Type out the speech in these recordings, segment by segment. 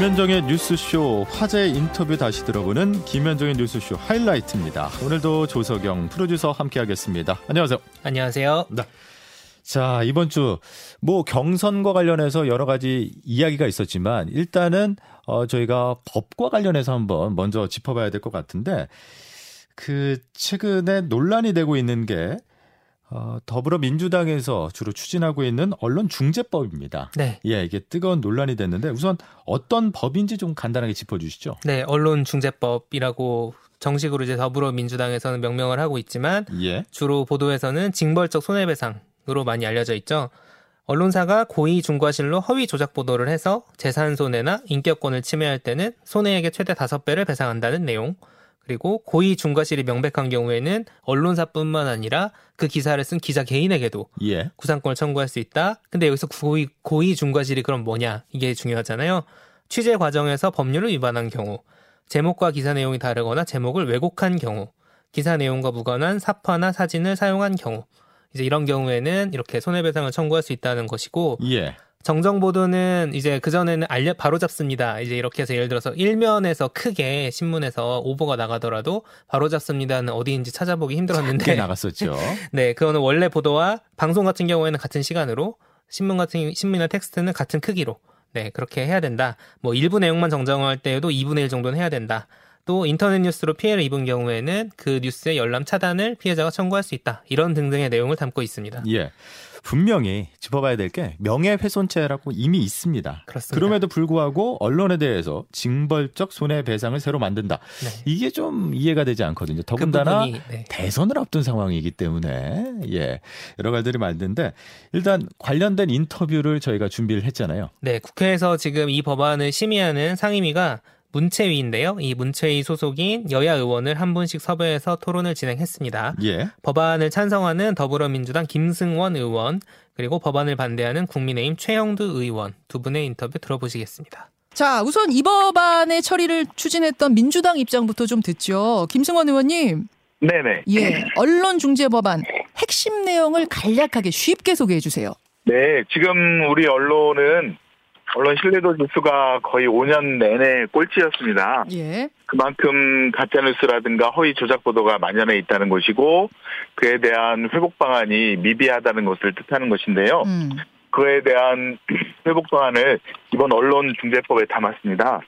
김현정의 뉴스쇼 화제 인터뷰 다시 들어보는 김현정의 뉴스쇼 하이라이트입니다. 오늘도 조석영 프로듀서 함께하겠습니다. 안녕하세요. 안녕하세요. 네. 자 이번 주 뭐 경선과 관련해서 여러 가지 이야기가 있었지만 일단은 어 저희가 법과 관련해서 한번 먼저 짚어봐야 될 것 같은데 그 최근에 논란이 되고 있는 게 어, 더불어민주당에서 주로 추진하고 있는 언론 중재법입니다. 네. 예, 이게 뜨거운 논란이 됐는데 우선 어떤 법인지 좀 간단하게 짚어주시죠. 네, 언론 중재법이라고 정식으로 이제 더불어민주당에서는 명명을 하고 있지만 예. 주로 보도에서는 징벌적 손해배상으로 많이 알려져 있죠. 언론사가 고의 중과실로 허위 조작 보도를 해서 재산 손해나 인격권을 침해할 때는 손해액의 최대 5배를 배상한다는 내용. 그리고 고의 중과실이 명백한 경우에는 언론사뿐만 아니라 그 기사를 쓴 기자 개인에게도 예. 구상권을 청구할 수 있다. 근데 여기서 고의, 고의 중과실이 그럼 뭐냐? 이게 중요하잖아요. 취재 과정에서 법률을 위반한 경우, 제목과 기사 내용이 다르거나 제목을 왜곡한 경우, 기사 내용과 무관한 사파나 사진을 사용한 경우, 이제 이런 경우에는 이렇게 손해배상을 청구할 수 있다는 것이고, 예. 정정 보도는 이제 그전에는 알려 바로 잡습니다. 이제 이렇게 해서 예를 들어서 일면에서 크게 신문에서 오보가 나가더라도 바로 잡습니다는 어디인지 찾아보기 힘들었는데 꽤 나갔었죠. 네, 그거는 원래 보도와 방송 같은 경우에는 같은 시간으로 신문 같은 신문이나 텍스트는 같은 크기로 네, 그렇게 해야 된다. 뭐 일부 내용만 정정할 때에도 2분의 1 정도는 해야 된다. 또 인터넷 뉴스로 피해를 입은 경우에는 그 뉴스의 열람 차단을 피해자가 청구할 수 있다. 이런 등등의 내용을 담고 있습니다. 예. 분명히 짚어봐야 될 게 명예훼손죄라고 이미 있습니다. 그렇습니다. 그럼에도 불구하고 언론에 대해서 징벌적 손해배상을 새로 만든다. 네. 이게 좀 이해가 되지 않거든요. 더군다나 부분이, 네. 대선을 앞둔 상황이기 때문에 예 여러 가지들이 많은데 일단 관련된 인터뷰를 저희가 준비를 했잖아요. 네, 국회에서 지금 이 법안을 심의하는 상임위가 문체위인데요. 이 문체위 소속인 여야 의원을 한 분씩 섭외해서 토론을 진행했습니다. 예. 법안을 찬성하는 더불어민주당 김승원 의원, 그리고 법안을 반대하는 국민의힘 최영두 의원 두 분의 인터뷰 들어보시겠습니다. 자, 우선 이 법안의 처리를 추진했던 민주당 입장부터 좀 듣죠. 김승원 의원님. 네네. 예. 언론중재법안 핵심 내용을 간략하게 쉽게 소개해 주세요. 네, 지금 우리 언론은 언론 신뢰도 지수가 거의 5년 내내 꼴찌였습니다. 예. 그만큼 가짜뉴스라든가 허위 조작 보도가 만연해 있다는 것이고 그에 대한 회복 방안이 미비하다는 것을 뜻하는 것인데요. 음. 그에 대한 회복 방안을 이번 언론중재법에 담았습니다.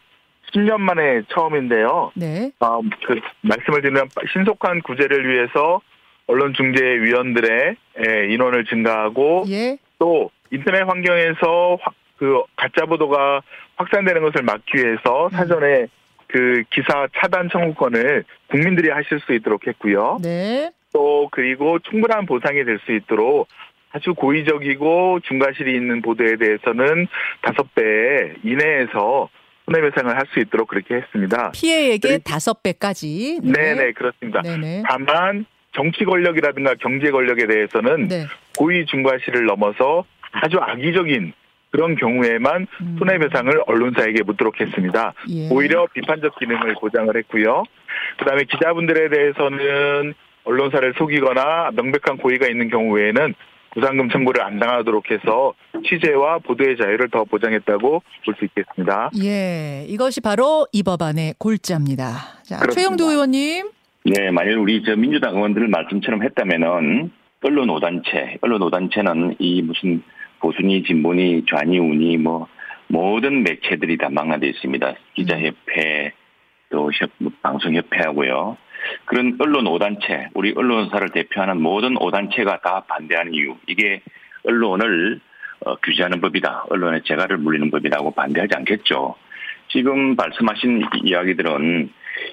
10년 만에 처음인데요. 네. 아, 그 말씀을 드리면 신속한 구제를 위해서 언론중재위원들의 에, 인원을 증가하고 예. 또 인터넷 환경에서 확- 그 가짜 보도가 확산되는 것을 막기 위해서 사전에 그 기사 차단 청구권을 국민들이 하실 수 있도록 했고요. 네. 또 그리고 충분한 보상이 될 수 있도록 아주 고의적이고 중과실이 있는 보도에 대해서는 다섯 배 이내에서 손해배상을 할 수 있도록 그렇게 했습니다. 피해액의 네. 다섯 배까지. 네 네 그렇습니다. 네네. 다만 정치 권력이라든가 경제 권력에 대해서는 네. 고의 중과실을 넘어서 아주 악의적인 그런 경우에만 음. 손해배상을 언론사에게 묻도록 했습니다. 예. 오히려 비판적 기능을 보장을 했고요. 그다음에 기자분들에 대해서는 언론사를 속이거나 명백한 고의가 있는 경우에는 부상금 청구를 안 당하도록 해서 취재와 보도의 자유를 더 보장했다고 볼 수 있겠습니다. 예. 이것이 바로 이 법안의 골자입니다. 자, 그렇습니다. 최영두 의원님. 네, 만일 우리 저 민주당 의원들 말씀처럼 했다면은 언론 오단체, 언론 오단체는 이 무슨 보수니 진보니 좌니 우니 뭐 모든 매체들이 다 망라되어 있습니다. 기자협회 또 협- 방송협회하고요. 그런 언론 오단체, 우리 언론사를 대표하는 모든 오단체가 다 반대하는 이유. 이게 언론을 어, 규제하는 법이다. 언론의 재갈을 물리는 법이라고 반대하지 않겠죠. 지금 말씀하신 이야기들은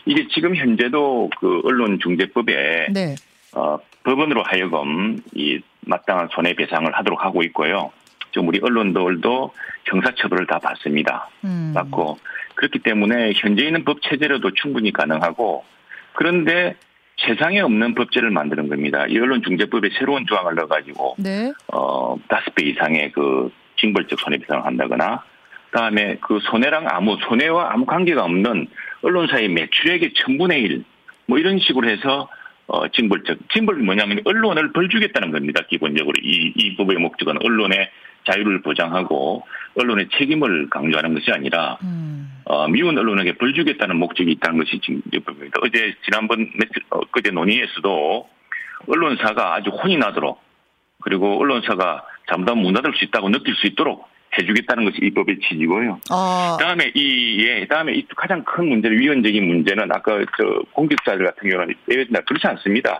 이게 지금 현재도 그 언론중재법에 네. 어, 법원으로 하여금 이 마땅한 손해배상을 하도록 하고 있고요. 지금 우리 언론들도 형사처벌을 다 받습니다. 음. 받고 그렇기 때문에 현재 있는 법 체제로도 충분히 가능하고 그런데 세상에 없는 법제를 만드는 겁니다. 이 언론중재법에 새로운 조항을 넣어가지고 네. 어 다섯 배 이상의 그 징벌적 손해배상을 한다거나 그다음에 그 손해랑 아무 손해와 아무 관계가 없는 언론사의 매출액의 천분의 일 뭐 이런 식으로 해서 어 징벌적 징벌이 뭐냐면 언론을 벌 주겠다는 겁니다. 기본적으로 이 이 법의 목적은 언론의 자유를 보장하고 언론의 책임을 강조하는 것이 아니라 음. 어, 미운 언론에게 벌 주겠다는 목적이 있다는 것이 지금 입법입니다. 어제 지난번 며칠 어, 그제 논의에서도 언론사가 아주 혼이 나도록 그리고 언론사가 잘못하면 문 닫을 수 있다고 느낄 수 있도록 해주겠다는 것이 입법의 취지고요. 아, 그다음에 이 예, 그다음에 이 가장 큰 문제는 위헌적인 문제는 아까 저 공직자들 같은 경우는 예외다 그렇지 않습니다.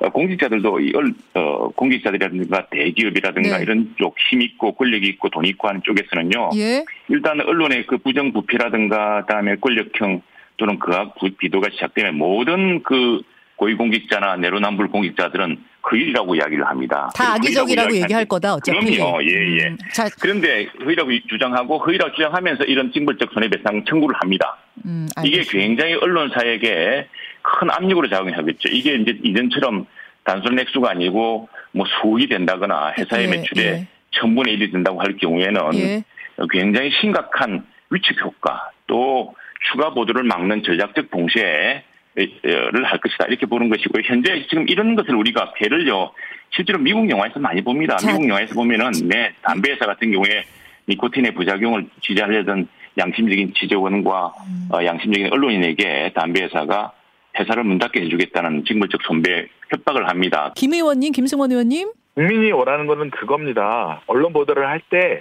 어, 공직자들도 이 얼, 어, 공직자들이라든가 대기업이라든가 네. 이런 쪽 힘 있고 권력이 있고 돈 있고 하는 쪽에서는요. 예. 일단 언론의 그 부정 부패라든가 그다음에 권력형 또는 그악 부- 비도가 시작되면 모든 그 고위공직자나 내로남불 공직자들은 그 일이라고 이야기를 합니다. 다 악의적이라고 얘기할. 거다 어차피. 그럼요. 예, 예. 음, 자, 그런데 허위라고 주장하고 허위라고 주장하면서 이런 징벌적 손해배상 청구를 합니다. 음, 이게. 굉장히 언론사에게 큰 압력으로 작용하겠죠. 이게 이제 이전처럼 단순 액수가 아니고 뭐 수억이 된다거나 회사의 예, 매출의 예. 천분의 일이 된다고 할 경우에는 예. 굉장히 심각한 위축 효과 또 추가 보도를 막는 전략적 봉쇄 를할 것이다 이렇게 보는 것이고요. 현재 지금 이런 것을 우리가 배를요 실제로 미국 영화에서 많이 봅니다. 자. 미국 영화에서 보면은 네 담배 회사 같은 경우에 니코틴의 부작용을 취재하려던 양심적인 취재원과 음. 어, 양심적인 언론인에게 담배 회사가 회사를 문 닫게 해주겠다는 징벌적 손배 협박을 합니다. 김 의원님, 김승원 의원님. 국민이 원하는 거는 그겁니다. 언론 보도를 할 때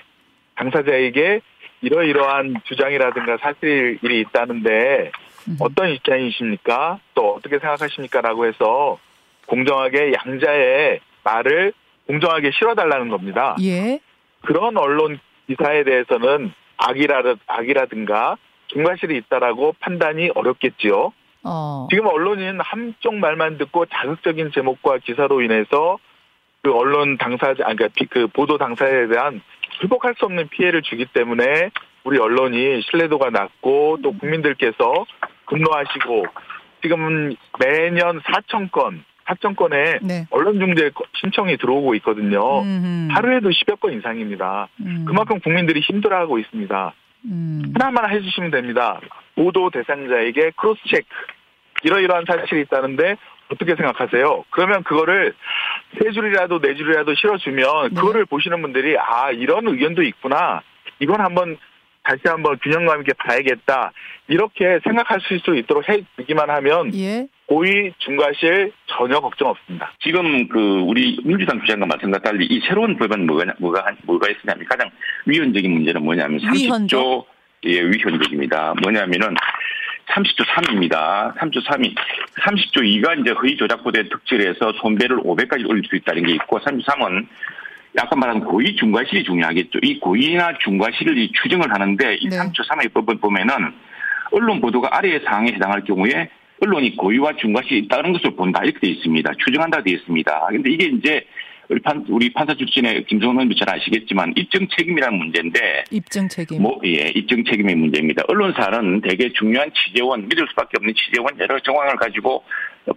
당사자에게 이러이러한 주장이라든가 사실이 있다는데 음. 어떤 입장이십니까? 또 어떻게 생각하십니까?라고 해서 공정하게 양자의 말을 공정하게 실어달라는 겁니다. 예. 그런 언론 기사에 대해서는 악이라, 악이라든가 중과실이 있다라고 판단이 어렵겠지요. 어. 지금 언론인 한쪽 말만 듣고 자극적인 제목과 기사로 인해서 그 언론 당사자, 아니, 그러니까 비- 그 보도 당사자에 대한 회복할 수 없는 피해를 주기 때문에 우리 언론이 신뢰도가 낮고 또 국민들께서 분노하시고 지금은 매년 4천 건, 4천 건의 네. 언론 중재 신청이 들어오고 있거든요. 음흠. 하루에도 10여 건 이상입니다. 음. 그만큼 국민들이 힘들어하고 있습니다. 음. 하나만 해주시면 됩니다. 보도 대상자에게 cross check. 이러이러한 사실이 있다는데 어떻게 생각하세요? 그러면 그거를 세 줄이라도 네 줄이라도 실어주면 네. 그거를 보시는 분들이 아 이런 의견도 있구나. 이건 한번 다시 한번 균형감 있게 봐야겠다. 이렇게 생각할 수 있도록 해주기만 하면 예. 고의 중과실 전혀 걱정 없습니다. 지금 그 우리 민주당 주장과 마찬가지 달리 이 새로운 법안 뭐가 뭐가 뭐가 있으냐면 가장 위헌적인 문제는 뭐냐면 30조 위헌적? 예 위헌적입니다. 뭐냐면은 30조 3입니다. 3조 3이 30조 2가 이제 허위 조작 보도에 특질해서 손배를 500까지 올릴 수 있다는 게 있고 3조 3은 아까 말한 고의 중과실이 중요하겠죠. 이 고의나 중과실을 이 추정을 하는데 이 네. 3조 3의 법을 보면은 언론 보도가 아래의 사항에 해당할 경우에 언론이 고의와 중과실이 있다는 것을 본다 이렇게 돼 있습니다. 추정한다 돼 있습니다. 근데 이게 이제 우리 판 우리 판사 출신의 김성원 의원도 잘 아시겠지만 입증 책임이라는 문제인데 입증 책임. 뭐, 예, 입증 책임의 문제입니다. 언론사는 대개 중요한 취재원, 믿을 수밖에 없는 취재원 여러 정황을 가지고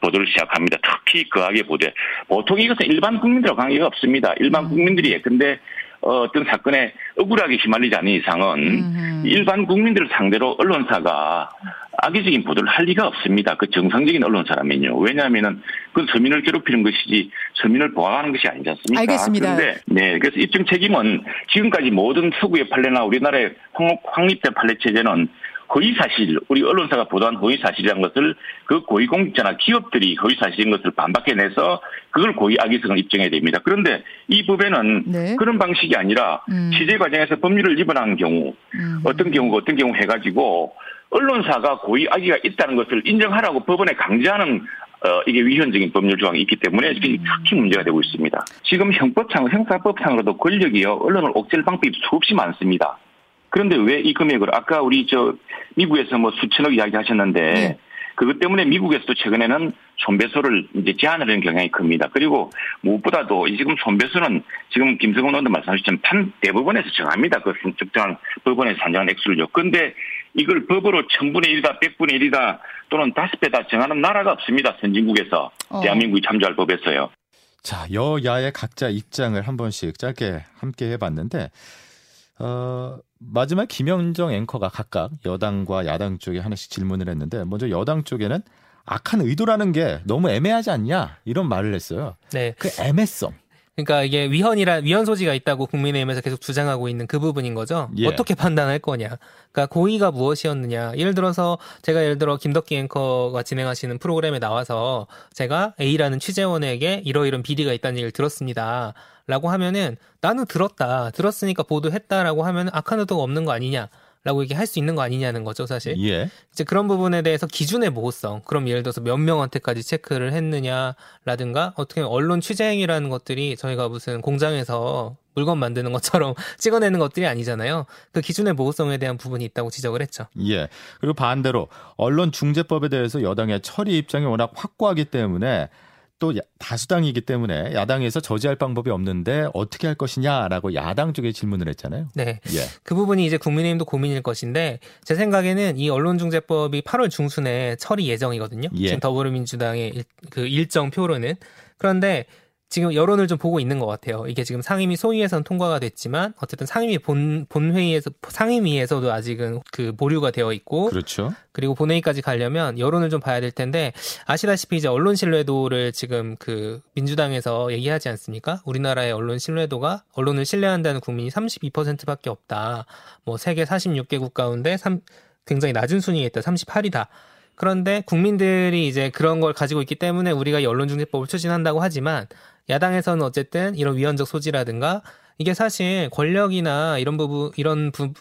보도를 시작합니다. 특히 그하게 보도에. 보통 이것은 일반 국민들과 관계가 없습니다. 일반 음. 국민들이. 근데 어, 어떤 사건에 억울하게 휘말리지 않는 이상은 음흠. 일반 국민들을 상대로 언론사가 악의적인 보도를 할 리가 없습니다. 그 정상적인 언론사라면요. 왜냐하면은 그 서민을 괴롭히는 것이지 서민을 보호하는 것이 아니지 않습니까? 알겠습니다. 그런데 네, 그래서 입증 책임은 지금까지 모든 서구의 판례나 우리나라의 황- 확립된 판례 체제는 허위 사실, 우리 언론사가 보도한 허위 사실이라는 것을 그 고위공직자나 기업들이 허위 사실인 것을 반박해내서 그걸 고의 악의성을 입증해야 됩니다. 그런데 이 법에는 네. 그런 방식이 아니라 음. 취재 과정에서 법률을 위반한 경우 음. 어떤 경우가 어떤 경우 해가지고 언론사가 고의 악의가 있다는 것을 인정하라고 법원에 강제하는 어, 이게 위헌적인 법률 조항이 있기 때문에 이게 특히 문제가 되고 있습니다. 지금 형법상, 형사법상으로도 권력이요, 언론을 옥죄할 방법이 수없이 많습니다. 그런데 왜 이 금액을, 아까 우리 저, 미국에서 뭐 수천억 이야기 하셨는데, 네. 그것 때문에 미국에서도 최근에는 손배소를 이제 제한하는 경향이 큽니다. 그리고 무엇보다도 이 지금 손배소는 지금 김성원 의원도 말씀하셨지만 판 대법원에서 정합니다. 그 적정한 법원에서 산정한 액수를요. 근데 이걸 법으로 천분의 일이다, 백분의 일이다 또는 다섯 배다 정하는 나라가 없습니다. 선진국에서 어. 대한민국이 참조할 법에서요. 자, 여야의 각자 입장을 한 번씩 짧게 함께 해봤는데, 어, 마지막 김영정 앵커가 각각 여당과 야당 쪽에 하나씩 질문을 했는데, 먼저 여당 쪽에는 악한 의도라는 게 너무 애매하지 않냐? 이런 말을 했어요. 네. 그 애매성. 그러니까 이게 위헌이라 위헌 소지가 있다고 국민의힘에서 계속 주장하고 있는 그 부분인 거죠. 예. 어떻게 판단할 거냐. 그러니까 고의가 무엇이었느냐. 예를 들어서 제가 예를 들어 김덕기 앵커가 진행하시는 프로그램에 나와서 제가 A라는 취재원에게 이러이런 비리가 있다는 얘기를 들었습니다. 라고 하면은 나는 들었다. 들었으니까 보도했다라고 하면은 악한 의도가 없는 거 아니냐. 라고 얘기할 수 있는 거 아니냐는 거죠, 사실. 예. 이제 그런 부분에 대해서 기준의 모호성, 그럼 예를 들어서 몇 명한테까지 체크를 했느냐라든가 어떻게 언론 취재행위라는 것들이 저희가 무슨 공장에서 물건 만드는 것처럼 찍어내는 것들이 아니잖아요. 그 기준의 모호성에 대한 부분이 있다고 지적을 했죠. 예. 그리고 반대로 언론 중재법에 대해서 여당의 처리 입장이 워낙 확고하기 때문에 또 야- 다수당이기 때문에 야당에서 저지할 방법이 없는데 어떻게 할 것이냐라고 야당 쪽에 질문을 했잖아요. 네. 예. 그 부분이 이제 국민의힘도 고민일 것인데 제 생각에는 이 언론중재법이 8월 중순에 처리 예정이거든요. 예. 지금 더불어민주당의 일, 그 일정 표로는 그런데 지금 여론을 좀 보고 있는 것 같아요. 이게 지금 상임위 소위에서는 통과가 됐지만 어쨌든 상임위 본 본회의에서 상임위에서도 아직은 그 보류가 되어 있고 그렇죠. 그리고 본회의까지 가려면 여론을 좀 봐야 될 텐데 아시다시피 이제 언론 신뢰도를 지금 그 민주당에서 얘기하지 않습니까? 우리나라의 언론 신뢰도가 언론을 신뢰한다는 국민이 32%밖에 없다. 뭐 세계 46개국 가운데 3, 굉장히 낮은 순위에 있다. 38이다. 그런데 국민들이 이제 그런 걸 가지고 있기 때문에 우리가 이 언론중재법을 추진한다고 하지만 야당에서는 어쨌든 이런 위헌적 소지라든가 이게 사실 권력이나 이런 부분 이런 부,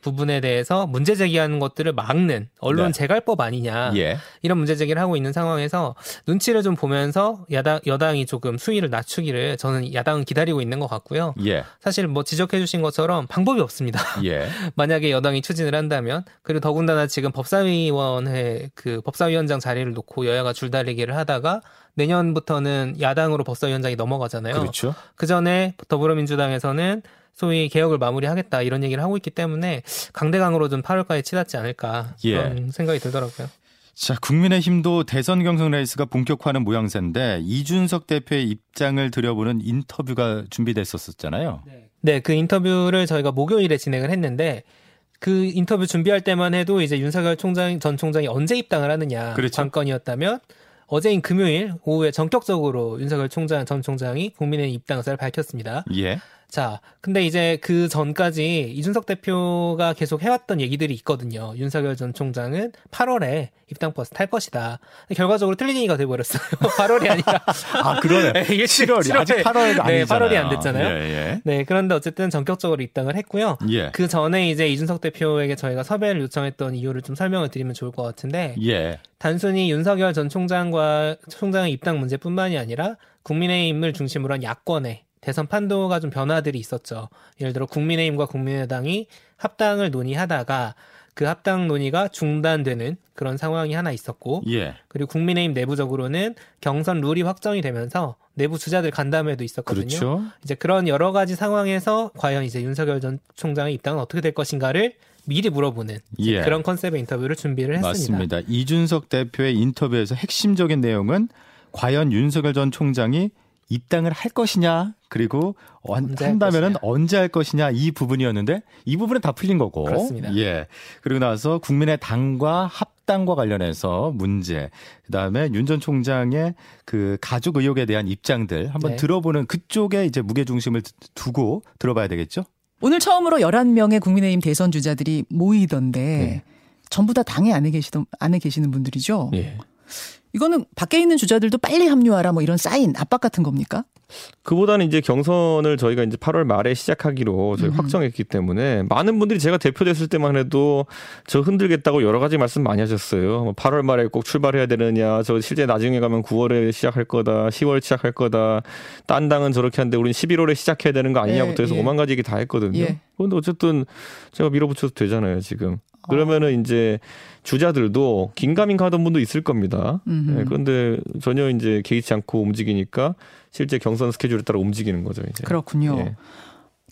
부분에 대해서 문제 제기하는 것들을 막는 언론 네. 재갈법 아니냐 예. 이런 문제 제기를 하고 있는 상황에서 눈치를 좀 보면서 야당 여당이 조금 수위를 낮추기를 저는 야당은 기다리고 있는 것 같고요. 예. 사실 뭐 지적해 주신 것처럼 방법이 없습니다. 예. 만약에 여당이 추진을 한다면 그리고 더군다나 지금 법사위원회 그 법사위원장 자리를 놓고 여야가 줄다리기를 하다가 내년부터는 야당으로 법사위원장이 넘어가잖아요. 그렇죠. 그 전에 더불어민주당에서는 소위 개혁을 마무리하겠다 이런 얘기를 하고 있기 때문에 강대강으로 좀 8월까지 치닫지 않을까 예. 그런 생각이 들더라고요. 자, 국민의힘도 대선 경선 레이스가 본격화하는 모양새인데 이준석 대표의 입장을 들여보는 인터뷰가 준비됐었잖아요. 네, 그 인터뷰를 저희가 목요일에 진행을 했는데 그 인터뷰 준비할 때만 해도 이제 윤석열 총장 전 총장이 언제 입당을 하느냐 그렇죠. 관건이었다면 어제인 금요일 오후에 전격적으로 윤석열 총장 전 총장이 국민의힘 입당 의사를 밝혔습니다. 예. 자, 근데 이제 그 전까지 이준석 대표가 계속 해왔던 얘기들이 있거든요. 윤석열 전 총장은 8월에 입당 버스 탈 것이다. 결과적으로 틀린 얘기가 돼버렸어요. 8월이 아니라. 아, 그러네. 네, 이게 7월이 아직 7월에 8월이 아니잖아요. 네, 8월이 안 됐잖아요. 예, 네, 그런데 어쨌든 전격적으로 입당을 했고요. 예. 예. 그 전에 이제 이준석 대표에게 저희가 섭외를 요청했던 이유를 좀 설명을 드리면 좋을 것 같은데 예. 단순히 윤석열 전 총장과 총장의 입당 문제뿐만이 아니라 국민의힘을 중심으로 한 야권의 대선 판도가 좀 변화들이 있었죠. 예를 들어 국민의힘과 국민의당이 합당을 논의하다가 그 합당 논의가 중단되는 그런 상황이 하나 있었고 예. 그리고 국민의힘 내부적으로는 경선 룰이 확정이 되면서 내부 주자들 간담회도 있었거든요. 그렇죠. 이제 그런 여러 가지 상황에서 과연 이제 윤석열 전 총장의 입당은 어떻게 될 것인가를 미리 물어보는 예. 그런 컨셉의 인터뷰를 준비를 했습니다. 맞습니다. 이준석 대표의 인터뷰에서 핵심적인 내용은 과연 윤석열 전 총장이 입당을 할 것이냐 그리고 언- 언제 할 한다면은. 언제 할 것이냐 이 부분이었는데 이 부분은 다 풀린 거고 그렇습니다. 예 그리고 나서 국민의 당과 합당과 관련해서 문제 그다음에 윤 전 총장의 그 가족 의혹에 대한 입장들 한번 네. 들어보는 그쪽에 이제 무게 중심을 두고 들어봐야 되겠죠 오늘 처음으로 11명의 국민의힘 대선 주자들이 모이던데 네. 전부 다 당에 안에 계시던 안에 계시는 분들이죠. 예. 이거는 밖에 있는 주자들도 빨리 합류하라 뭐 이런 사인 압박 같은 겁니까? 그보다는 이제 경선을 저희가 이제 8월 말에 시작하기로 저희 음흠. 확정했기 때문에 많은 분들이 제가 대표됐을 때만 해도 저 흔들겠다고 여러 가지 말씀 많이 하셨어요. 뭐 8월 말에 꼭 출발해야 되느냐, 저 실제 나중에 가면 9월에 시작할 거다, 10월 시작할 거다, 딴 당은 저렇게 하는데 우리는 11월에 시작해야 되는 거 아니냐부터 해서 예, 예. 오만 가지 얘기 다 했거든요. 예. 그런데 어쨌든 제가 밀어붙여도 되잖아요, 지금. 그러면은 이제 주자들도 긴가민가 하던 분도 있을 겁니다. 예, 그런데 전혀 이제 개의치 않고 움직이니까 실제 경선 스케줄에 따라 움직이는 거죠, 이제. 그렇군요. 예.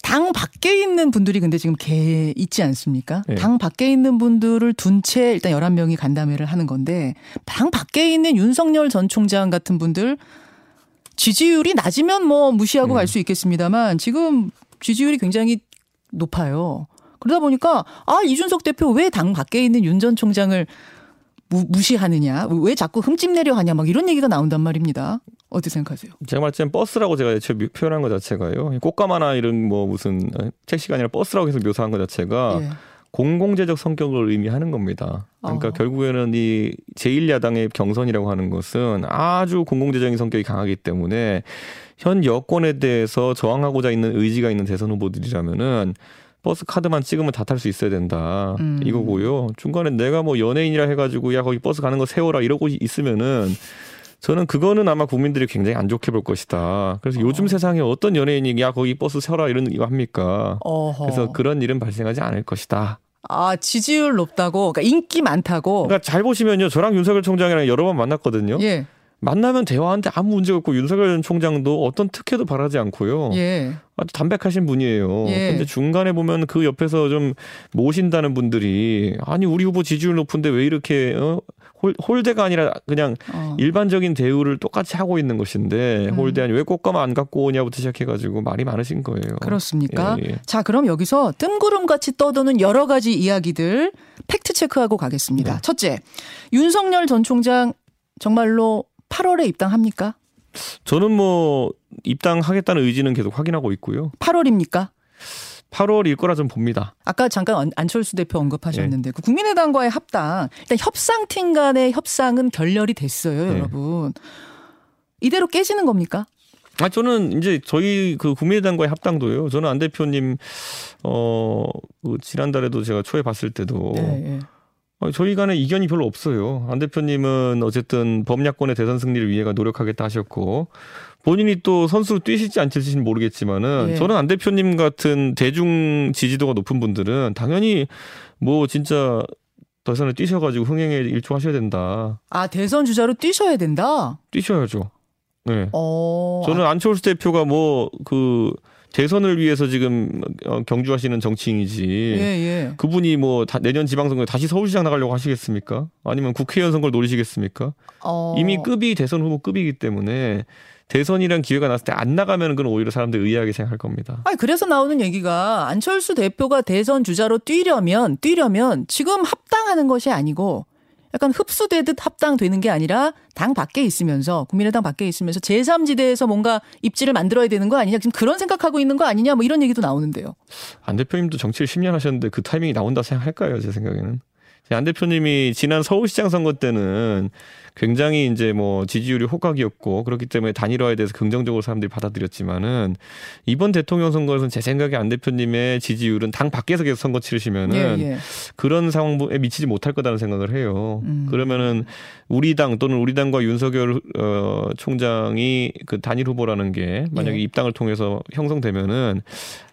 당 밖에 있는 분들이 근데 지금 개 있지 않습니까? 예. 당 밖에 있는 분들을 둔 채 일단 11명이 간담회를 하는 건데 당 밖에 있는 윤석열 전 총장 같은 분들 지지율이 낮으면 뭐 무시하고 음. 갈수 있겠습니다만 지금 지지율이 굉장히 높아요. 그러다 보니까 아 이준석 대표 왜 당 밖에 있는 윤 전 총장을 무, 무시하느냐 왜 자꾸 흠집내려 하냐 막 이런 얘기가 나온단 말입니다. 어떻게 생각하세요? 제가 말할 때는 버스라고 제가 애초에 묘- 표현한 것 자체가요. 꽃가마나 이런 뭐 무슨 택시가 아니라 버스라고 해서 묘사한 것 자체가 예. 공공재적 성격을 의미하는 겁니다. 그러니까 어. 결국에는 이 제1야당의 경선이라고 하는 것은 아주 공공재적인 성격이 강하기 때문에 현 여권에 대해서 저항하고자 있는 의지가 있는 대선 후보들이라면은 버스 카드만 찍으면 다 탈 수 있어야 된다. 음. 이거고요. 중간에 내가 뭐 연예인이라 해가지고 야 거기 버스 가는 거 세워라 이러고 있으면은 저는 그거는 아마 국민들이 굉장히 안 좋게 볼 것이다. 그래서 요즘 세상에 어떤 연예인이 야 거기 버스 세워라 이런 이거 합니까? 어허. 그래서 그런 일은 발생하지 않을 것이다. 아 지지율 높다고, 그러니까 인기 많다고. 그러니까 잘 보시면요. 저랑 윤석열 총장이랑 여러 번 만났거든요. 예, 만나면 대화하는데 아무 문제 없고 윤석열 전 총장도 어떤 특혜도 바라지 않고요. 예. 아주 담백하신 분이에요. 예. 근데 중간에 보면 그 옆에서 좀 모신다는 분들이 아니 우리 후보 지지율 높은데 왜 이렇게 어? 홀, 홀대가 아니라 그냥 어. 일반적인 대우를 똑같이 하고 있는 것인데 음. 홀대 아니 왜 꽃가마 안 갖고 오냐부터 시작해가지고 말이 많으신 거예요. 그렇습니까? 예, 예. 자, 그럼 여기서 뜬구름 같이 떠도는 여러 가지 이야기들 팩트 체크하고 가겠습니다. 네. 첫째, 윤석열 전 총장 정말로 8월에 입당합니까? 저는 뭐 입당하겠다는 의지는 계속 확인하고 있고요. 8월입니까? 8월일 거라 좀 봅니다. 아까 잠깐 안- 안철수 대표 예. 언급하셨는데 그 국민의당과의 합당 일단 협상팀 간의 협상은 결렬이 됐어요, 네. 여러분. 이대로 깨지는 겁니까? 아 저는 이제 저희 그 국민의당과의 합당도요. 저는 안 대표님 어그 지난달에도 제가 초에 봤을 때도 예, 예. 어, 저희 간에 이견이 별로 없어요. 안 대표님은 어쨌든 범야권의 대선 승리를 위해가 노력하겠다 하셨고 본인이 또 선수로 뛰실지 안 뛰실지는 모르겠지만은 예. 저는 안 대표님 같은 대중 지지도가 높은 분들은 당연히 뭐 진짜 대선에 뛰셔가지고 흥행에 일조하셔야 된다. 아 대선 주자로 뛰셔야 된다. 뛰셔야죠. 네. 어. 저는 안철수 대표가 뭐 그 대선을 위해서 지금 어, 경주하시는 정치인이지. 예, 예. 그분이 뭐 다- 내년 지방선거에 다시 서울시장 나가려고 하시겠습니까? 아니면 국회의원 선거를 노리시겠습니까? 어. 이미 급이 대선 후보 급이기 때문에 대선이란 기회가 났을 때 안 나가면 그건 오히려 사람들이 의아하게 생각할 겁니다. 아니 그래서 나오는 얘기가 안철수 대표가 대선 주자로 뛰려면 뛰려면 지금 합당하는 것이 아니고 약간 흡수되듯 합당되는 게 아니라 당 밖에 있으면서 국민의당 밖에 있으면서 제3지대에서 뭔가 입지를 만들어야 되는 거 아니냐 지금 그런 생각하고 있는 거 아니냐 뭐 이런 얘기도 나오는데요. 안 대표님도 정치를 10년 하셨는데 그 타이밍이 나온다 생각할까요? 제 생각에는. 안 대표님이 지난 서울시장 선거 때는 굉장히 이제 뭐 지지율이 호각이었고 그렇기 때문에 단일화에 대해서 긍정적으로 사람들이 받아들였지만은 이번 대통령 선거에서는 제 생각에 안 대표님의 지지율은 당 밖에서 계속 선거 치르시면은 예, 예. 그런 상황에 미치지 못할 거다는 생각을 해요. 음. 그러면은 우리 당 또는 우리 당과 윤석열 어, 총장이 그 단일 후보라는 게 만약에 예. 입당을 통해서 형성되면은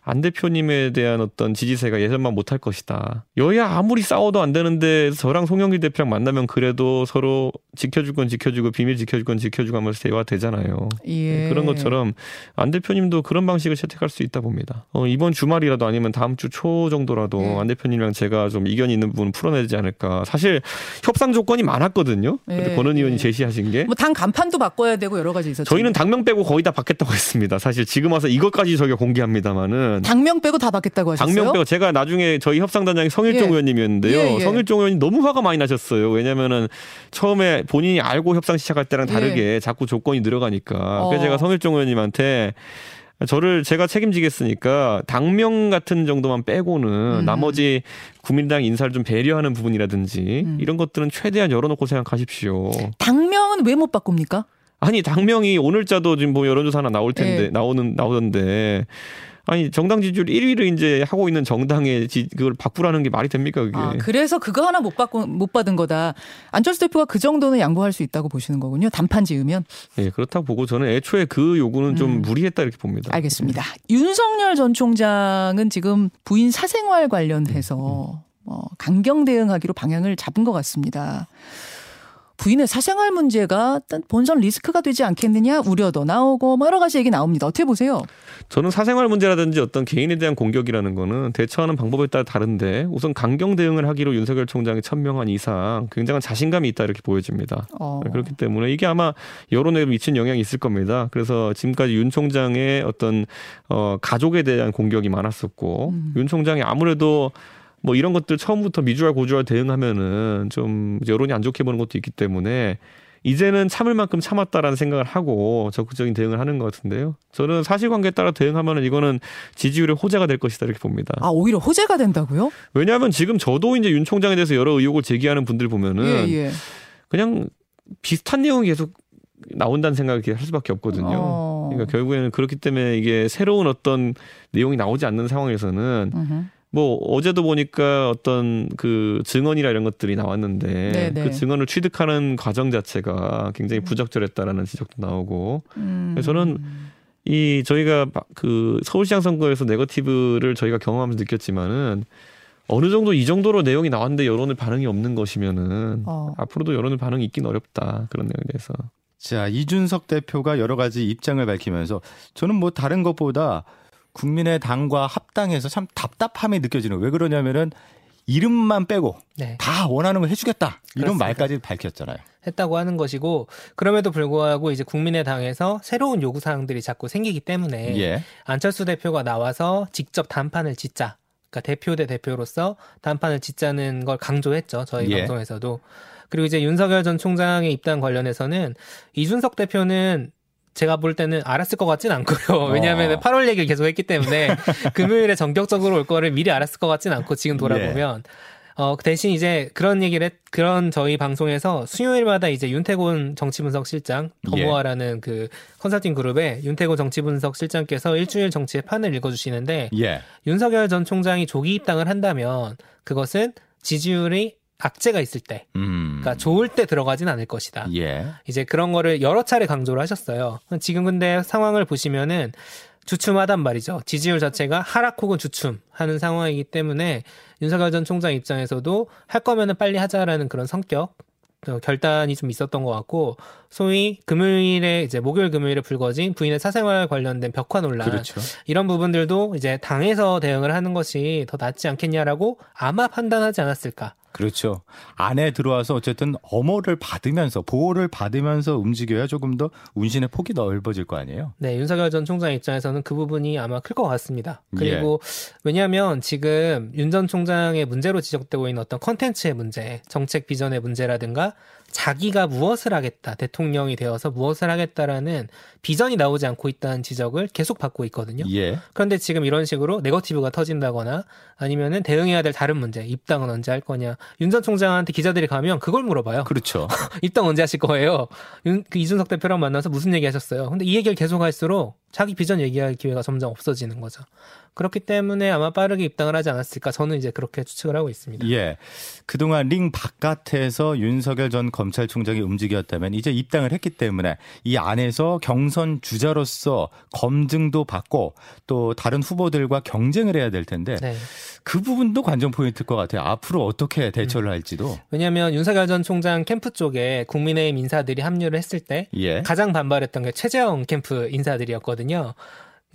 안 대표님에 대한 어떤 지지세가 예전만 못할 것이다. 여야 아무리 싸워도 안 되는데 저랑 송영길 대표랑 만나면 그래도 서로 지켜줄 건 지켜주고 비밀 지켜줄 건 지켜주고 하면서 대화 되잖아요. 예. 그런 것처럼 안 대표님도 그런 방식을 채택할 수 있다 봅니다. 어, 이번 주말이라도 아니면 다음 주 초 정도라도 예. 안 대표님이랑 제가 좀 이견이 있는 부분 풀어내지 않을까. 사실 협상 조건이 많았거든요. 근데 예, 권은 의원이 예. 제시하신 게 뭐 당 간판도 바꿔야 되고 여러 가지 있었죠. 저희는 당명 빼고 거의 다 받겠다고 했습니다. 사실 지금 와서 이것까지 저희가 공개합니다 만은 당명 빼고 다 받겠다고 하셨어요. 당명 빼고 제가 나중에 저희 협상단장이 성일종 예. 의원님이었는데요. 예, 예. 성일종 의원이 너무 화가 많이 나셨어요. 왜냐면은 처음에 본인이 알고 협상 시작할 때랑 다르게 자꾸 조건이 늘어가니까. 예. 어. 그래서 제가 성일종 의원님한테 저를 제가 책임지겠으니까 당명 같은 정도만 빼고는 음. 나머지 국민당 인사를 좀 배려하는 부분이라든지 음. 이런 것들은 최대한 열어놓고 생각하십시오. 당명은 왜 못 바꿉니까? 아니 당명이 오늘자도 지금 뭐 여론조사 하나 나올 텐데 예. 나오는 나오던데 아니 정당 지지율 1위를 이제 하고 있는 정당의 지, 그걸 바꾸라는 게 말이 됩니까 그게? 아, 그래서 그거 하나 못 받고 못 받은 거다. 안철수 대표가 그 정도는 양보할 수 있다고 보시는 거군요. 단판 지으면. 예 그렇다고 보고 저는 애초에 그 요구는 좀 음. 무리했다 이렇게 봅니다. 알겠습니다. 윤석열 전 총장은 지금 부인 사생활 관련해서 음, 어, 강경 대응하기로 방향을 잡은 것 같습니다. 부인의 사생활 문제가 본선 리스크가 되지 않겠느냐 우려도 나오고 뭐 여러 가지 얘기 나옵니다. 어떻게 보세요? 저는 사생활 문제라든지 어떤 개인에 대한 공격이라는 거는 대처하는 방법에 따라 다른데 우선 강경 대응을 하기로 윤석열 총장이 천명한 이상 굉장한 자신감이 있다 이렇게 보여집니다. 어, 그렇기 때문에 이게 아마 여론에 미친 영향이 있을 겁니다. 그래서 지금까지 윤 총장의 어떤 어 가족에 대한 공격이 많았었고 음. 윤 총장이 아무래도 뭐 이런 것들 처음부터 미주알 고주알 대응하면은 좀 여론이 안 좋게 보는 것도 있기 때문에 이제는 참을 만큼 참았다라는 생각을 하고 적극적인 대응을 하는 것 같은데요. 저는 사실관계에 따라 대응하면 이거는 지지율의 호재가 될 것이다 이렇게 봅니다. 아 오히려 호재가 된다고요? 왜냐하면 지금 저도 이제 윤 총장에 대해서 여러 의혹을 제기하는 분들 보면은 예 예. 그냥 비슷한 내용이 계속 나온다는 생각을 할 수밖에 없거든요. 어. 그러니까 결국에는 그렇기 때문에 이게 새로운 어떤 내용이 나오지 않는 상황에서는 음흠. 뭐 어제도 보니까 어떤 그 증언이나 이런 것들이 나왔는데 네네. 그 증언을 취득하는 과정 자체가 굉장히 부적절했다라는 지적도 나오고 음. 그래서 저는 이 저희가 바- 그 서울시장 선거에서 네거티브를 저희가 경험하면서 느꼈지만은 어느 정도 이 정도로 내용이 나왔는데 여론의 반응이 없는 것이면은 어. 앞으로도 여론의 반응이 있긴 어렵다 그런 내용에 대해서 자, 이준석 대표가 여러 가지 입장을 밝히면서 저는 뭐 다른 것보다 국민의 당과 합당해서 참 답답함이 느껴지는. 왜 그러냐면은 이름만 빼고 네. 다 원하는 걸 해주겠다 이런 그렇습니다. 말까지 밝혔잖아요. 했다고 하는 것이고 그럼에도 불구하고 이제 국민의당에서 새로운 요구 사항들이 자꾸 생기기 때문에 예, 안철수 대표가 나와서 직접 단판을 짓자. 그러니까 대표 대 대표로서 단판을 짓자는 걸 강조했죠. 저희 예. 방송에서도. 그리고 이제 윤석열 전 총장의 입당 관련해서는 이준석 대표는 제가 볼 때는 알았을 것 같진 않고요. 왜냐하면 어. 8월 얘기를 계속 했기 때문에 금요일에 전격적으로 올 거를 미리 알았을 것 같진 않고 지금 돌아보면 어, 대신 이제 그런 얘기를 했, 그런 저희 방송에서 수요일마다 이제 윤태곤 정치분석 실장, 더모아라는 그 컨설팅 그룹의 윤태곤 정치분석 실장께서 일주일 정치의 판을 읽어주시는데 예, 윤석열 전 총장이 조기 입당을 한다면 그것은 지지율이 악재가 있을 때, 음, 그러니까 좋을 때 들어가진 않을 것이다. 예, 이제 그런 거를 여러 차례 강조를 하셨어요. 지금 근데 상황을 보시면은 주춤하단 말이죠. 지지율 자체가 하락 혹은 주춤 하는 상황이기 때문에 윤석열 전 총장 입장에서도 할 거면은 빨리 하자라는 그런 성격 어, 결단이 좀 있었던 것 같고 소위 금요일에 이제 목요일 금요일에 불거진 부인의 사생활 관련된 벽화 논란 그렇죠. 이런 부분들도 이제 당에서 대응을 하는 것이 더 낫지 않겠냐라고 아마 판단하지 않았을까. 그렇죠. 안에 들어와서 어쨌든 엄호를 받으면서 보호를 받으면서 움직여야 조금 더 운신의 폭이 넓어질 거 아니에요. 네, 윤석열 전 총장 입장에서는 그 부분이 아마 클 것 같습니다. 그리고 왜냐하면 지금 윤 전 총장의 문제로 지적되고 있는 어떤 컨텐츠의 문제, 정책 비전의 문제라든가 자기가 무엇을 하겠다, 대통령이 되어서 무엇을 하겠다라는 비전이 나오지 않고 있다는 지적을 계속 받고 있거든요. 예, 그런데 지금 이런 식으로 네거티브가 터진다거나 아니면은 대응해야 될 다른 문제, 입당은 언제 할 거냐. 윤 전 총장한테 기자들이 가면 그걸 물어봐요. 그렇죠. 입당 언제 하실 거예요? 윤, 그 이준석 대표랑 만나서 무슨 얘기 하셨어요? 근데 이 얘기를 계속 할수록 자기 비전 얘기할 기회가 점점 없어지는 거죠. 그렇기 때문에 아마 빠르게 입당을 하지 않았을까 저는 이제 그렇게 추측을 하고 있습니다. 예. 그동안 링 바깥에서 윤석열 전 검찰총장이 움직였다면 이제 입당을 했기 때문에 이 안에서 경선 주자로서 검증도 받고 또 다른 후보들과 경쟁을 해야 될 텐데 네. 그 부분도 관전 포인트일 것 같아요. 앞으로 어떻게 대처를 할지도. 왜냐하면 윤석열 전 총장 캠프 쪽에 국민의힘 인사들이 합류를 했을 때 예. 가장 반발했던 게 최재형 캠프 인사들이었거든요.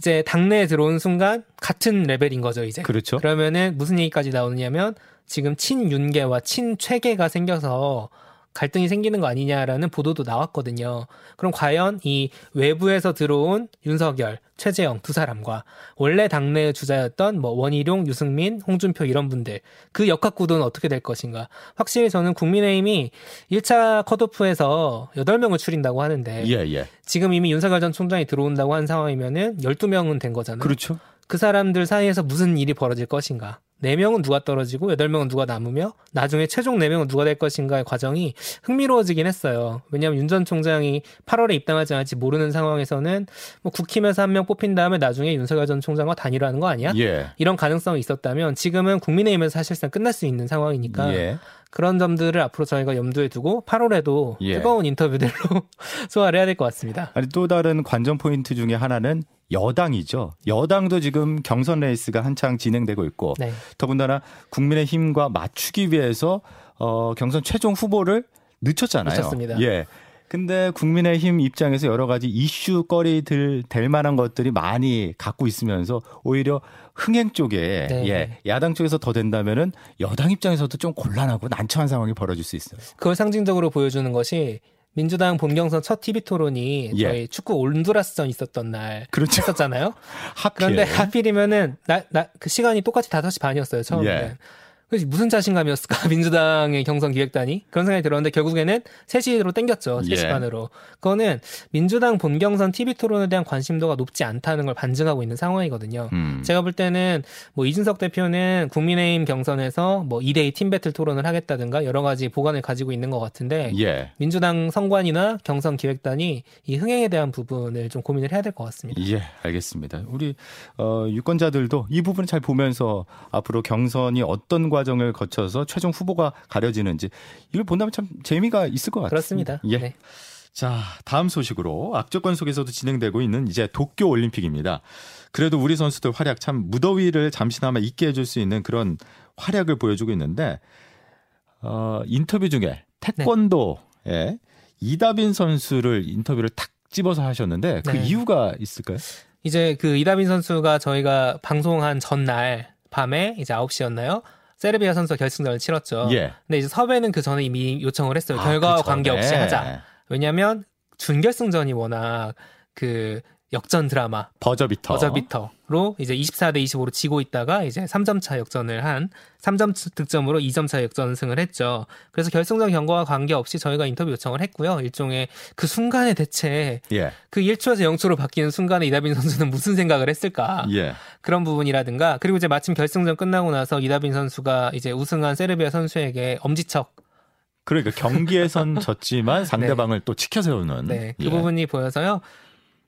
이제 당내에 들어온 순간 같은 레벨인 거죠, 이제. 그렇죠. 그러면은 무슨 얘기까지 나오느냐면 지금 친윤계와 친최계가 생겨서 갈등이 생기는 거 아니냐라는 보도도 나왔거든요. 그럼 과연 이 외부에서 들어온 윤석열, 최재형 두 사람과 원래 당내 주자였던 뭐 원희룡, 유승민, 홍준표 이런 분들 그 역학 구도는 어떻게 될 것인가? 확실히 저는 국민의힘이 1차 컷오프에서 8명을 추린다고 하는데 예, 예. 지금 이미 윤석열 전 총장이 들어온다고 한 상황이면은 12명은 된 거잖아요. 그렇죠. 그 사람들 사이에서 무슨 일이 벌어질 것인가. 4명은 누가 떨어지고 8명은 누가 남으며 나중에 최종 4명은 누가 될 것인가의 과정이 흥미로워지긴 했어요. 왜냐하면 윤 전 총장이 8월에 입당하지 않을지 모르는 상황에서는 뭐 국힘에서 한 명 뽑힌 다음에 나중에 윤석열 전 총장과 단일화하는 거 아니야? 예. 이런 가능성이 있었다면 지금은 국민의힘에서 사실상 끝날 수 있는 상황이니까 예. 그런 점들을 앞으로 저희가 염두에 두고 8월에도 예. 뜨거운 인터뷰들로 소화를 해야 될 것 같습니다. 아니 또 다른 관전 포인트 중에 하나는 여당이죠. 여당도 지금 경선 레이스가 한창 진행되고 있고 네. 더군다나 국민의 힘과 맞추기 위해서 어, 경선 최종 후보를 늦췄잖아요. 늦췄습니다. 예. 근데 국민의힘 입장에서 여러 가지 이슈거리들 될 만한 것들이 많이 갖고 있으면서 오히려 흥행 쪽에 네. 예, 야당 쪽에서 더 된다면은 여당 입장에서도 좀 곤란하고 난처한 상황이 벌어질 수 있어요. 그걸 상징적으로 보여주는 것이 민주당 본경선 첫 TV 토론이 예. 저희 축구 온두라스전 있었던 날 그렇죠. 했었잖아요. 하필 그런데 하필이면은 나 나 그 시간이 똑같이 5시 반이었어요, 처음에. 예. 무슨 자신감이었을까 민주당의 경선 기획단이 그런 생각이 들었는데 결국에는 3시로 땡겼죠 예. 3시간으로 그거는 민주당 본경선 TV 토론에 대한 관심도가 높지 않다는 걸 반증하고 있는 상황이거든요 음. 제가 볼 때는 뭐 이준석 대표는 국민의힘 경선에서 뭐 2대2 팀 배틀 토론을 하겠다든가 여러 가지 보관을 가지고 있는 것 같은데 예. 민주당 선관이나 경선 기획단이 이 흥행에 대한 부분을 좀 고민을 해야 될 것 같습니다. 예, 알겠습니다. 우리 어, 유권자들도 이 부분을 잘 보면서 앞으로 경선이 어떤 과 정을 거쳐서 최종 후보가 가려지는지 이걸 본다면 참 재미가 있을 것 같습니다. 그렇습니다. 예. 네. 자, 다음 소식으로 악조건 속에서도 진행되고 있는 이제 도쿄 올림픽입니다. 그래도 우리 선수들 활약 참 무더위를 잠시나마 잊게 해줄 수 있는 그런 활약을 보여주고 있는데 어, 인터뷰 중에 태권도에 이다빈 선수를 인터뷰를 탁 집어서 하셨는데 그 네. 이유가 있을까요? 이제 그 이다빈 선수가 저희가 방송한 전날 밤에 이제 9시였나요? 세르비아 선수가 결승전을 치렀죠. 예. 근데 이제 섭외는 그 전에 이미 요청을 했어요. 아, 결과와 그 전에. 관계없이 하자. 왜냐하면 준결승전이 워낙 그 역전 드라마 버저비터. 버저비터로 이제 24대 25로 지고 있다가 이제 3점 차 역전을 한 3점 득점으로 2점 차 역전승을 했죠. 그래서 결승전 경과와 관계없이 저희가 인터뷰 요청을 했고요. 일종의 그 순간에 대체 예. 그 1초에서 0초로 바뀌는 순간에 이다빈 선수는 무슨 생각을 했을까? 예. 그런 부분이라든가 그리고 이제 마침 결승전 끝나고 나서 이다빈 선수가 이제 우승한 세르비아 선수에게 엄지척 그러니까 경기에선 졌지만 상대방을 또 치켜 세우는 네, 그 예. 부분이 보여서요.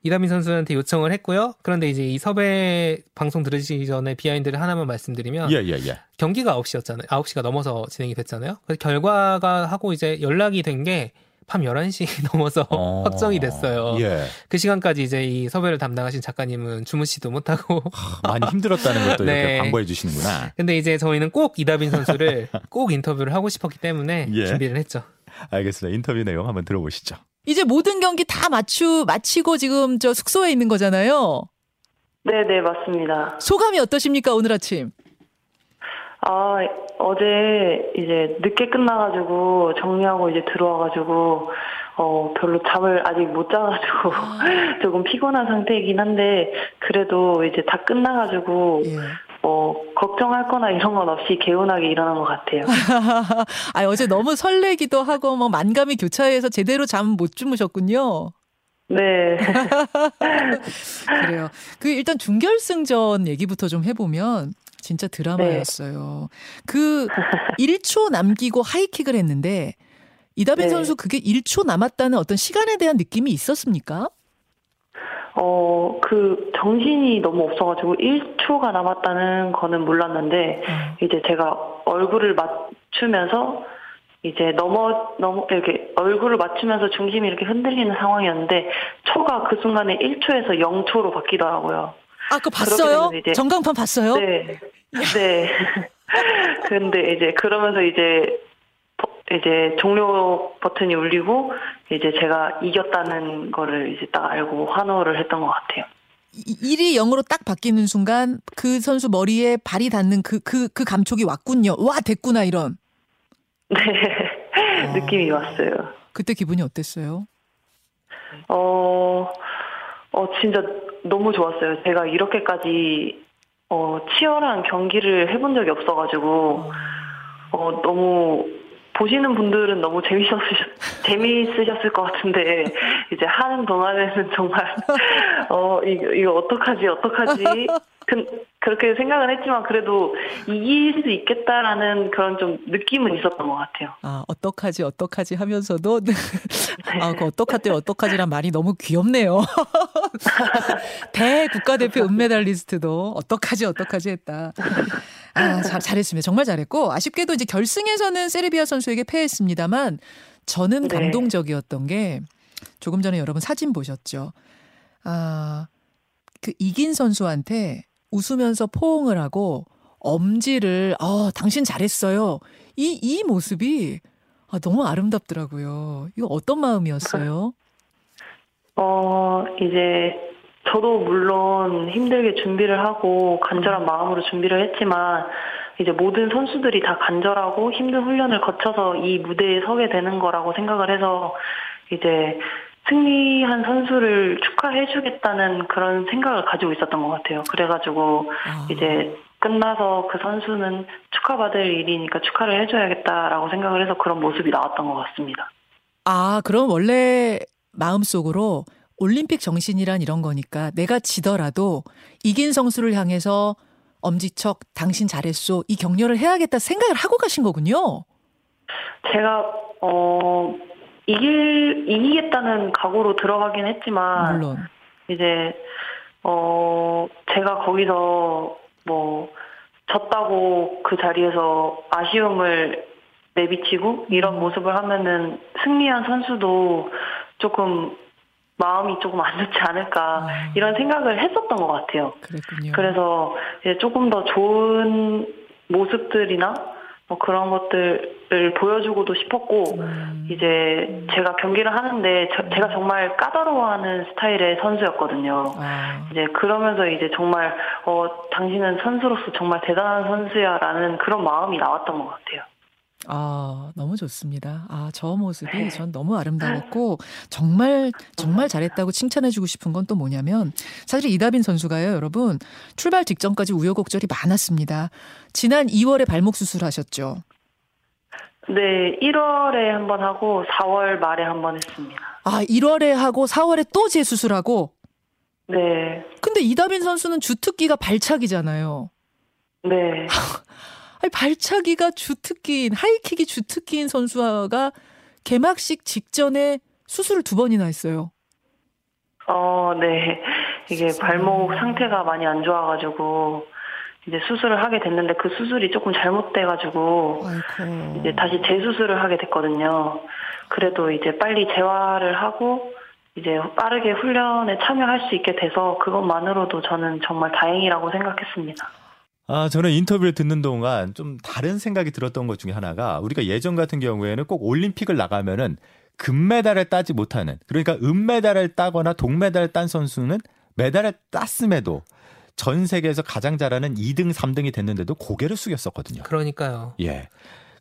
이다민 선수한테 요청을 했고요. 그런데 이제 이 섭외 방송 들으시기 전에 비하인드를 하나만 말씀드리면 예, 예, 예. 경기가 9시였잖아요. 9시가 넘어서 진행이 됐잖아요. 그래서 결과가 하고 이제 연락이 된 게 밤 11시 넘어서 어, 확정이 됐어요. 예. 그 시간까지 이제 이 섭외를 담당하신 작가님은 주무시도 못하고 하, 많이 힘들었다는 것도 이렇게 네. 광고해 주시는구나. 근데 이제 저희는 꼭 이다빈 선수를 꼭 인터뷰를 하고 싶었기 때문에 예. 준비를 했죠. 알겠습니다. 인터뷰 내용 한번 들어보시죠. 이제 모든 경기 다 맞추 마치고 지금 저 숙소에 있는 거잖아요. 네, 네, 맞습니다. 소감이 어떠십니까 오늘 아침? 아, 어제 이제 늦게 끝나가지고 정리하고 이제 들어와가지고, 어, 별로 잠을 아직 못 자가지고 조금 피곤한 상태이긴 한데, 그래도 이제 다 끝나가지고, 예. 어, 걱정할 거나 이런 건 없이 개운하게 일어난 것 같아요. 아 어제 너무 설레기도 하고 뭐 만감이 교차해서 제대로 잠 못 주무셨군요. 네. 그래요. 그 일단 준결승전 얘기부터 좀 해보면 진짜 드라마였어요. 그 1초 남기고 하이킥을 했는데 이다빈 네. 선수 그게 1초 남았다는 어떤 시간에 대한 느낌이 있었습니까? 어, 그 정신이 너무 없어가지고 1초가 남았다는 거는 몰랐는데, 이제 제가 얼굴을 맞추면서 이제 넘어 넘어 이렇게 얼굴을 맞추면서 중심이 이렇게 흔들리는 상황이었는데 초가 그 순간에 1초에서 0초로 바뀌더라고요. 아, 그거 봤어요? 이제- 전광판 봤어요? 네. 네. 근데 이제 그러면서 이제 버- 이제 종료 버튼이 울리고 이제 제가 이겼다는 거를 이제 딱 알고 환호를 했던 것 같아요. 1이 0으로 딱 바뀌는 순간 그 선수 머리에 발이 닿는 그, 그, 그 감촉이 왔군요. 와, 됐구나, 이런. 네. 느낌이 왔어요. 그때 기분이 어땠어요? 어, 어, 진짜 너무 좋았어요. 제가 이렇게까지, 어, 치열한 경기를 해본 적이 없어가지고, 어, 너무, 보시는 분들은 너무 재밌었으셨, 재미있으셨을 것 같은데, 이제 하는 동안에는 정말, 어, 이거, 이거 어떡하지, 어떡하지. 그, 그렇게 생각은 했지만, 그래도 이길 수 있겠다라는 그런 좀 느낌은 있었던 것 같아요. 아, 어떡하지, 어떡하지 하면서도, 아, 그 어떡하대, 어떡하지란 말이 너무 귀엽네요. 대 국가대표 은메달리스트도 어떡하지, 어떡하지 했다. 아, 잘, 잘했습니다. 정말 잘했고, 아쉽게도 이제 결승에서는 세르비아 선수에게 패했습니다만, 저는 네. 감동적이었던 게, 조금 전에 여러분 사진 보셨죠? 아, 그 이긴 선수한테 웃으면서 포옹을 하고, 엄지를, 어, 당신 잘했어요. 이, 이 모습이 아, 너무 아름답더라고요. 이거 어떤 마음이었어요? 어, 이제, 저도 물론 힘들게 준비를 하고 간절한 마음으로 준비를 했지만, 이제 모든 선수들이 다 간절하고 힘든 훈련을 거쳐서 이 무대에 서게 되는 거라고 생각을 해서, 이제, 승리한 선수를 축하해주겠다는 그런 생각을 가지고 있었던 것 같아요. 그래가지고, 아, 이제, 끝나서 그 선수는 축하받을 일이니까 축하를 해줘야겠다라고 생각을 해서 그런 모습이 나왔던 것 같습니다. 아, 그럼 원래 마음속으로 올림픽 정신이란 이런 거니까 내가 지더라도 이긴 선수를 향해서 엄지척 당신 잘했소 이 격려를 해야겠다 생각을 하고 가신 거군요. 제가 어 이길 이기겠다는 각오로 들어가긴 했지만 물론. 이제 어 제가 거기서 뭐 졌다고 그 자리에서 아쉬움을 내비치고 이런 모습을 하면은 승리한 선수도 조금 마음이 조금 안 좋지 않을까 아. 이런 생각을 했었던 것 같아요. 그랬군요. 그래서 이제 조금 더 좋은 모습들이나 뭐 그런 것들을 보여주고도 싶었고 음. 이제 제가 경기를 하는데 저- 제가 정말 까다로워하는 스타일의 선수였거든요. 아, 이제 그러면서 이제 정말 어 당신은 선수로서 정말 대단한 선수야라는 그런 마음이 나왔던 것 같아요. 아, 너무 좋습니다. 아, 저 모습이 전 너무 아름다웠고 정말 정말 잘했다고 칭찬해 주고 싶은 건 또 뭐냐면 사실 이다빈 선수가요, 여러분 출발 직전까지 우여곡절이 많았습니다. 지난 2월에 발목 수술하셨죠. 네, 1월에 한 번 하고 4월 말에 한 번 했습니다. 아, 1월에 하고 4월에 또 재수술하고. 네, 근데 이다빈 선수는 주특기가 발차기잖아요. 네. 아니, 발차기가 주특기인 하이킥이 주특기인 선수가 개막식 직전에 수술을 두 번이나 했어요. 어, 네. 이게 발목 상태가 많이 안 좋아가지고 이제 수술을 하게 됐는데 그 수술이 조금 잘못돼가지고 아이고. 이제 다시 재수술을 하게 됐거든요. 그래도 이제 빨리 재활을 하고 이제 빠르게 훈련에 참여할 수 있게 돼서 그것만으로도 저는 정말 다행이라고 생각했습니다. 아, 저는 인터뷰를 듣는 동안 좀 다른 생각이 들었던 것 중에 하나가 우리가 예전 같은 경우에는 꼭 올림픽을 나가면은 금메달을 따지 못하는 그러니까 은메달을 따거나 동메달을 딴 선수는 메달을 땄음에도 전 세계에서 가장 잘하는 2등, 3등이 됐는데도 고개를 숙였었거든요. 그러니까요. 예.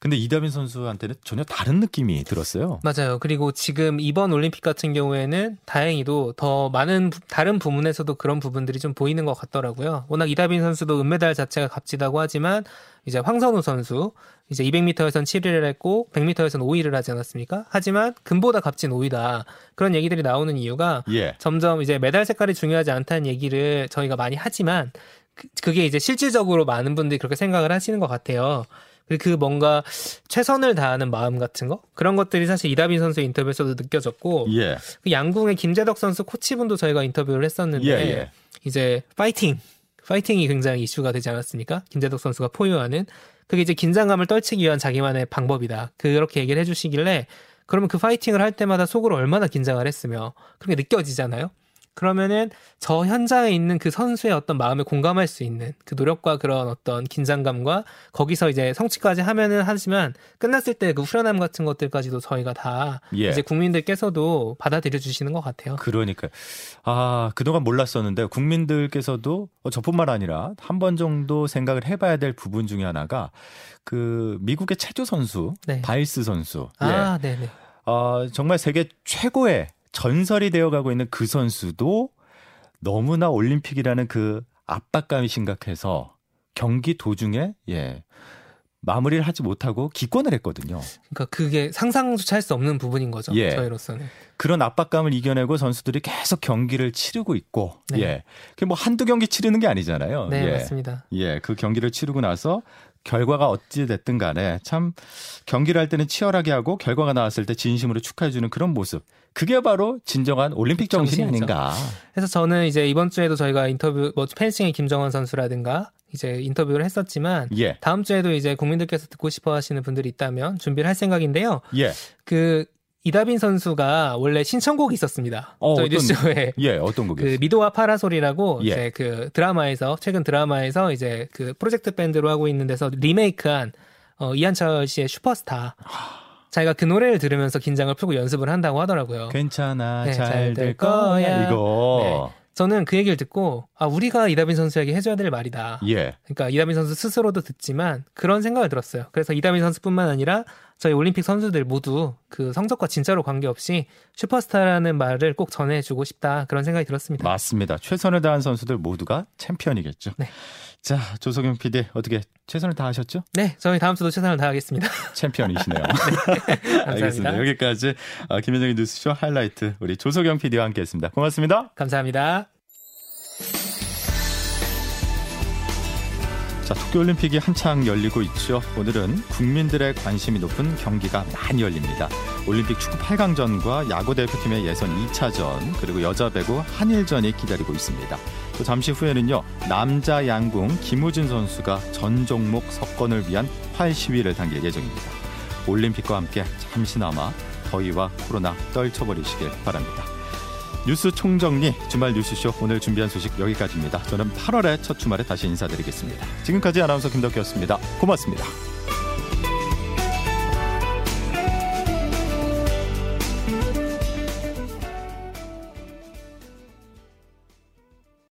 근데 이다빈 선수한테는 전혀 다른 느낌이 들었어요. 맞아요. 그리고 지금 이번 올림픽 같은 경우에는 다행히도 더 많은 부- 다른 부문에서도 그런 부분들이 좀 보이는 것 같더라고요. 워낙 이다빈 선수도 은메달 자체가 값지다고 하지만 이제 황선우 선수 이제 200m에선 7위를 했고 100m에선 5위를 하지 않았습니까? 하지만 금보다 값진 5위다. 그런 얘기들이 나오는 이유가 예. 점점 이제 메달 색깔이 중요하지 않다는 얘기를 저희가 많이 하지만 그- 그게 이제 실질적으로 많은 분들이 그렇게 생각을 하시는 것 같아요. 그 뭔가 최선을 다하는 마음 같은 거 그런 것들이 사실 이다빈 선수 인터뷰에서도 느껴졌고 예. 그 양궁의 김재덕 선수 코치분도 저희가 인터뷰를 했었는데 예, 예. 이제 파이팅 파이팅이 굉장히 이슈가 되지 않았습니까? 김재덕 선수가 포효하는 그게 이제 긴장감을 떨치기 위한 자기만의 방법이다. 그렇게 얘기를 해주시길래 그러면 그 파이팅을 할 때마다 속으로 얼마나 긴장을 했으며 그게 느껴지잖아요. 그러면은 저 현장에 있는 그 선수의 어떤 마음에 공감할 수 있는 그 노력과 그런 어떤 긴장감과 거기서 이제 성취까지 하면은 하지만 끝났을 때 그 후련함 같은 것들까지도 저희가 다 예. 이제 국민들께서도 받아들여 주시는 것 같아요. 그러니까 아 그동안 몰랐었는데 국민들께서도 어, 저뿐만 아니라 한 번 정도 생각을 해봐야 될 부분 중에 하나가 그 미국의 체조 선수 네. 바일스 선수 예. 아, 네네. 어, 정말 세계 최고의 전설이 되어가고 있는 그 선수도 너무나 올림픽이라는 그 압박감이 심각해서 경기 도중에 예 마무리를 하지 못하고 기권을 했거든요. 그러니까 그게 상상조차 할 수 없는 부분인 거죠. 예. 저희로서는. 그런 압박감을 이겨내고 선수들이 계속 경기를 치르고 있고 네. 예 그게 뭐 한두 경기 치르는 게 아니잖아요. 네, 예. 맞습니다. 예, 그 경기를 치르고 나서 결과가 어찌 됐든 간에 참 경기를 할 때는 치열하게 하고 결과가 나왔을 때 진심으로 축하해 주는 그런 모습. 그게 바로 진정한 올림픽 정신이 정신이죠. 아닌가. 그래서 저는 이제 이번 주에도 저희가 인터뷰, 뭐 펜싱의 김정환 선수라든가 이제 인터뷰를 했었지만 예, 다음 주에도 이제 국민들께서 듣고 싶어 하시는 분들이 있다면 준비를 할 생각인데요. 예, 그 이다빈 선수가 원래 신청곡이 있었습니다. 어, 저희 어떤- 뉴스쇼에 예, 어떤 그 곡이었어요? 미도와 파라솔이라고 예. 이제 그 드라마에서 최근 드라마에서 이제 그 프로젝트 밴드로 하고 있는 데서 리메이크한 어, 이한철 씨의 슈퍼스타. 자기가 그 노래를 들으면서 긴장을 풀고 연습을 한다고 하더라고요. 괜찮아, 네, 잘될 거야. 이거. 저는 그 얘기를 듣고 아 우리가 이다빈 선수에게 해줘야 될 말이다. 예, 그러니까 이다빈 선수 스스로도 듣지만 그런 생각을 들었어요. 그래서 이다빈 선수뿐만 아니라 저희 올림픽 선수들 모두 그 성적과 진짜로 관계없이 슈퍼스타라는 말을 꼭 전해주고 싶다 그런 생각이 들었습니다. 맞습니다. 최선을 다한 선수들 모두가 챔피언이겠죠. 네. 자, 조석영 PD 어떻게 최선을 다하셨죠? 네, 저희 다음 주도 최선을 다하겠습니다. 챔피언이시네요. 감사합니다. 알겠습니다. 여기까지 아, 김현정의 뉴스쇼 하이라이트 우리 조석영 PD와 함께했습니다. 고맙습니다. 감사합니다. 자, 도쿄올림픽이 한창 열리고 있죠. 오늘은 국민들의 관심이 높은 경기가 많이 열립니다. 올림픽 축구 8강전과 야구 대표팀의 예선 2차전 그리고 여자 배구 한일전이 기다리고 있습니다. 또 잠시 후에는요 남자 양궁 김우진 선수가 전 종목 석권을 위한 활 시위를 당길 예정입니다. 올림픽과 함께 잠시나마 더위와 코로나 떨쳐버리시길 바랍니다. 뉴스 총정리 주말 뉴스쇼 오늘 준비한 소식 여기까지입니다. 저는 8월의 첫 주말에 다시 인사드리겠습니다. 지금까지 아나운서 김덕기였습니다. 고맙습니다.